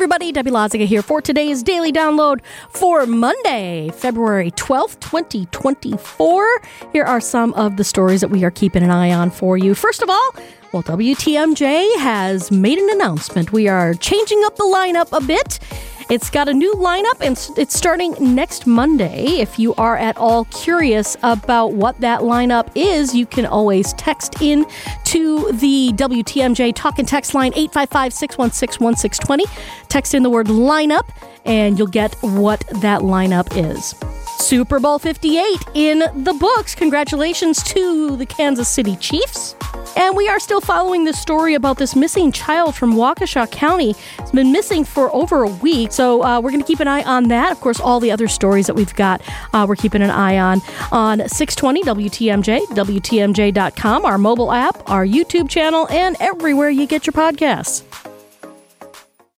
everybody, Debbie Laziga here for today's daily download for Monday, February 12th, 2024. Here are some of the stories that we are keeping an eye on for you. First of all, well, WTMJ has made an announcement. We are changing up the lineup a bit. It's got a new lineup and it's starting next Monday. If you are at all curious about what that lineup is, you can always text in to the WTMJ talk and text line 855 616 1620. Text in the word lineup and you'll get what that lineup is. Super Bowl 58 in the books. Congratulations to the Kansas City Chiefs. And we are still following the story about this missing child from Waukesha County. It's been missing for over a week. So uh, we're going to keep an eye on that. Of course, all the other stories that we've got, uh, we're keeping an eye on on 620 WTMJ, WTMJ.com, our mobile app, our YouTube channel, and everywhere you get your podcasts.